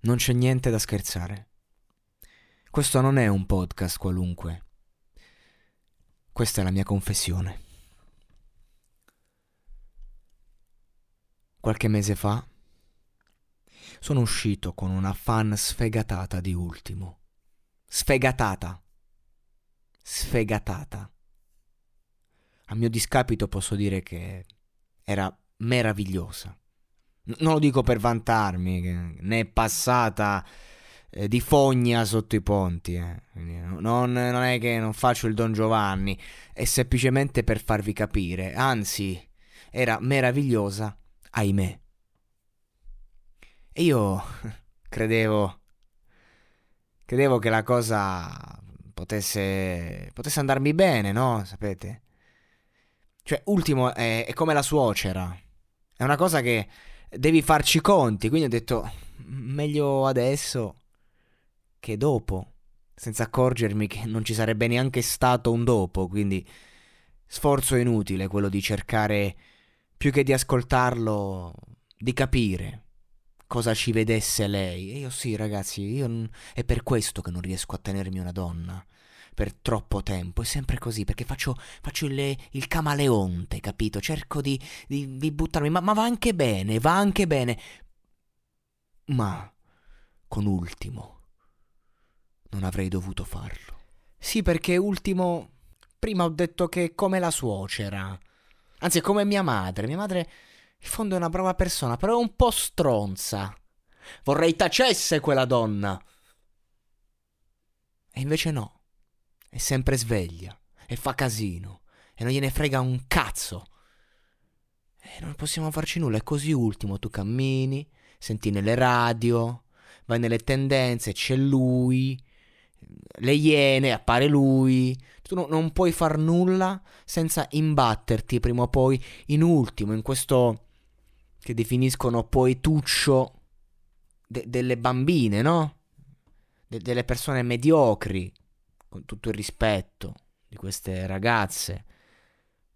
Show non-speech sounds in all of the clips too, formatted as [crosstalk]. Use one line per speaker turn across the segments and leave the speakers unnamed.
Non c'è niente da scherzare. Questo non è un podcast qualunque. Questa è la mia confessione. Qualche mese fa sono uscito con una fan sfegatata di ultimo. Sfegatata. Sfegatata. A mio discapito posso dire che era meravigliosa. Non lo dico per vantarmi, né passata eh, di fogna sotto i ponti. Eh. Non, non, è che non faccio il Don Giovanni, è semplicemente per farvi capire. Anzi, era meravigliosa, ahimè. E io [laughs] credevo. Credevo che la cosa potesse. potesse andarmi bene, no? Sapete? Cioè, ultimo è, è come la suocera. È una cosa che devi farci conti. Quindi ho detto, meglio adesso che dopo, senza accorgermi che non ci sarebbe neanche stato un dopo. Quindi sforzo inutile quello di cercare, più che di ascoltarlo, di capire cosa ci vedesse lei. E io sì, ragazzi, io è per questo che non riesco a tenermi una donna per troppo tempo. È sempre così, perché faccio, faccio il, il, camaleonte, capito? Cerco di, di, di buttarmi, ma, ma, va anche bene, va anche bene. Ma con Ultimo non avrei dovuto farlo. Sì, perché Ultimo... Prima ho detto che è come la suocera. Anzi, è come mia madre. Mia madre, in fondo, è una brava persona, però è un po' stronza. Vorrei tacesse quella donna. E invece no è sempre sveglia e fa casino e non gliene frega un cazzo. E non possiamo farci nulla, è così ultimo, tu cammini, senti nelle radio, vai nelle tendenze, c'è lui, le iene, appare lui. Tu no, non puoi far nulla senza imbatterti prima o poi in ultimo, in questo che definiscono poetuccio de- delle bambine, no? De- delle persone mediocri con tutto il rispetto di queste ragazze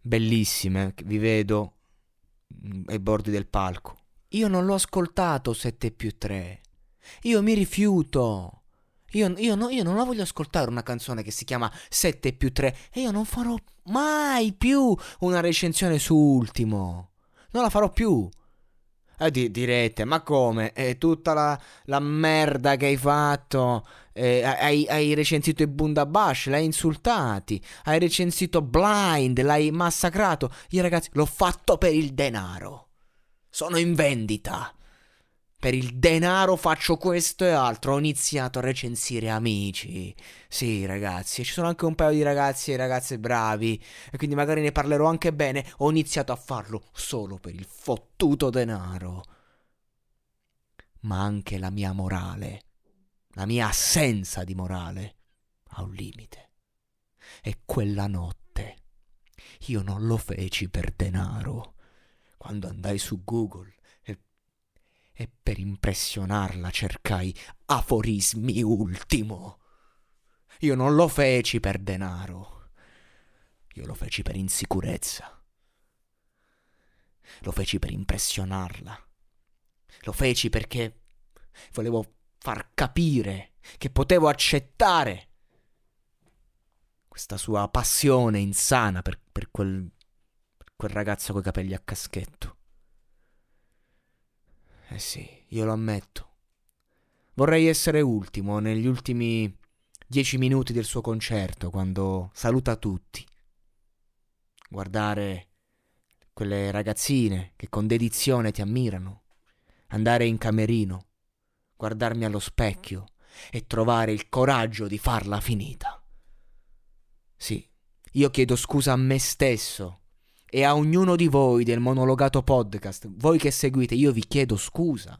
bellissime che vi vedo ai bordi del palco. Io non l'ho ascoltato 7 più 3. Io mi rifiuto. Io, io, no, io, non la voglio ascoltare una canzone che si chiama 7 più 3 e io non farò mai più una recensione su Ultimo. Non la farò più. E di- direte, ma come? È tutta la, la merda che hai fatto. Eh, hai, hai, recensito i Bundabash, l'hai insultati. Hai recensito Blind, l'hai massacrato. Io ragazzi, l'ho fatto per il denaro. Sono in vendita. Per il denaro faccio questo e altro. Ho iniziato a recensire amici. Sì, ragazzi, ci sono anche un paio di ragazzi e ragazze bravi. E quindi magari ne parlerò anche bene. Ho iniziato a farlo solo per il fottuto denaro. Ma anche la mia morale, la mia assenza di morale, ha un limite. E quella notte io non lo feci per denaro. Quando andai su Google e per impressionarla cercai aforismi ultimo. Io non lo feci per denaro, io lo feci per insicurezza. Lo feci per impressionarla. Lo feci perché volevo far capire che potevo accettare questa sua passione insana per, per quel, per quel ragazzo coi capelli a caschetto. Eh sì, io lo ammetto. Vorrei essere ultimo negli ultimi dieci minuti del suo concerto, quando saluta tutti. Guardare quelle ragazzine che con dedizione ti ammirano. Andare in camerino guardarmi allo specchio e trovare il coraggio di farla finita. Sì, io chiedo scusa a me stesso e a ognuno di voi del monologato podcast, voi che seguite, io vi chiedo scusa.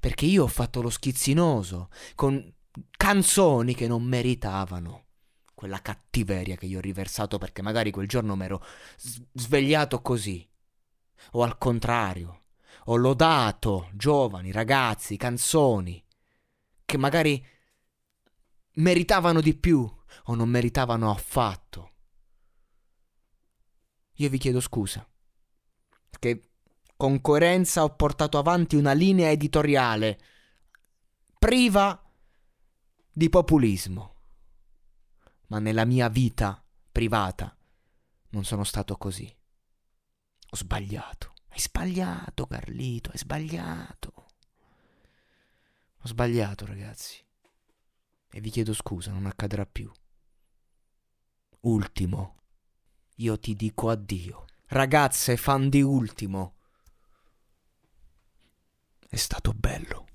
Perché io ho fatto lo schizzinoso con canzoni che non meritavano quella cattiveria che io ho riversato perché magari quel giorno mi ero svegliato così. O al contrario, ho lodato giovani, ragazzi, canzoni che magari meritavano di più o non meritavano affatto. Io vi chiedo scusa, perché con coerenza ho portato avanti una linea editoriale priva di populismo, ma nella mia vita privata non sono stato così. Ho sbagliato. Hai sbagliato, Carlito, hai sbagliato. Ho sbagliato, ragazzi. E vi chiedo scusa, non accadrà più. Ultimo, io ti dico addio. Ragazze, fan di Ultimo. È stato bello.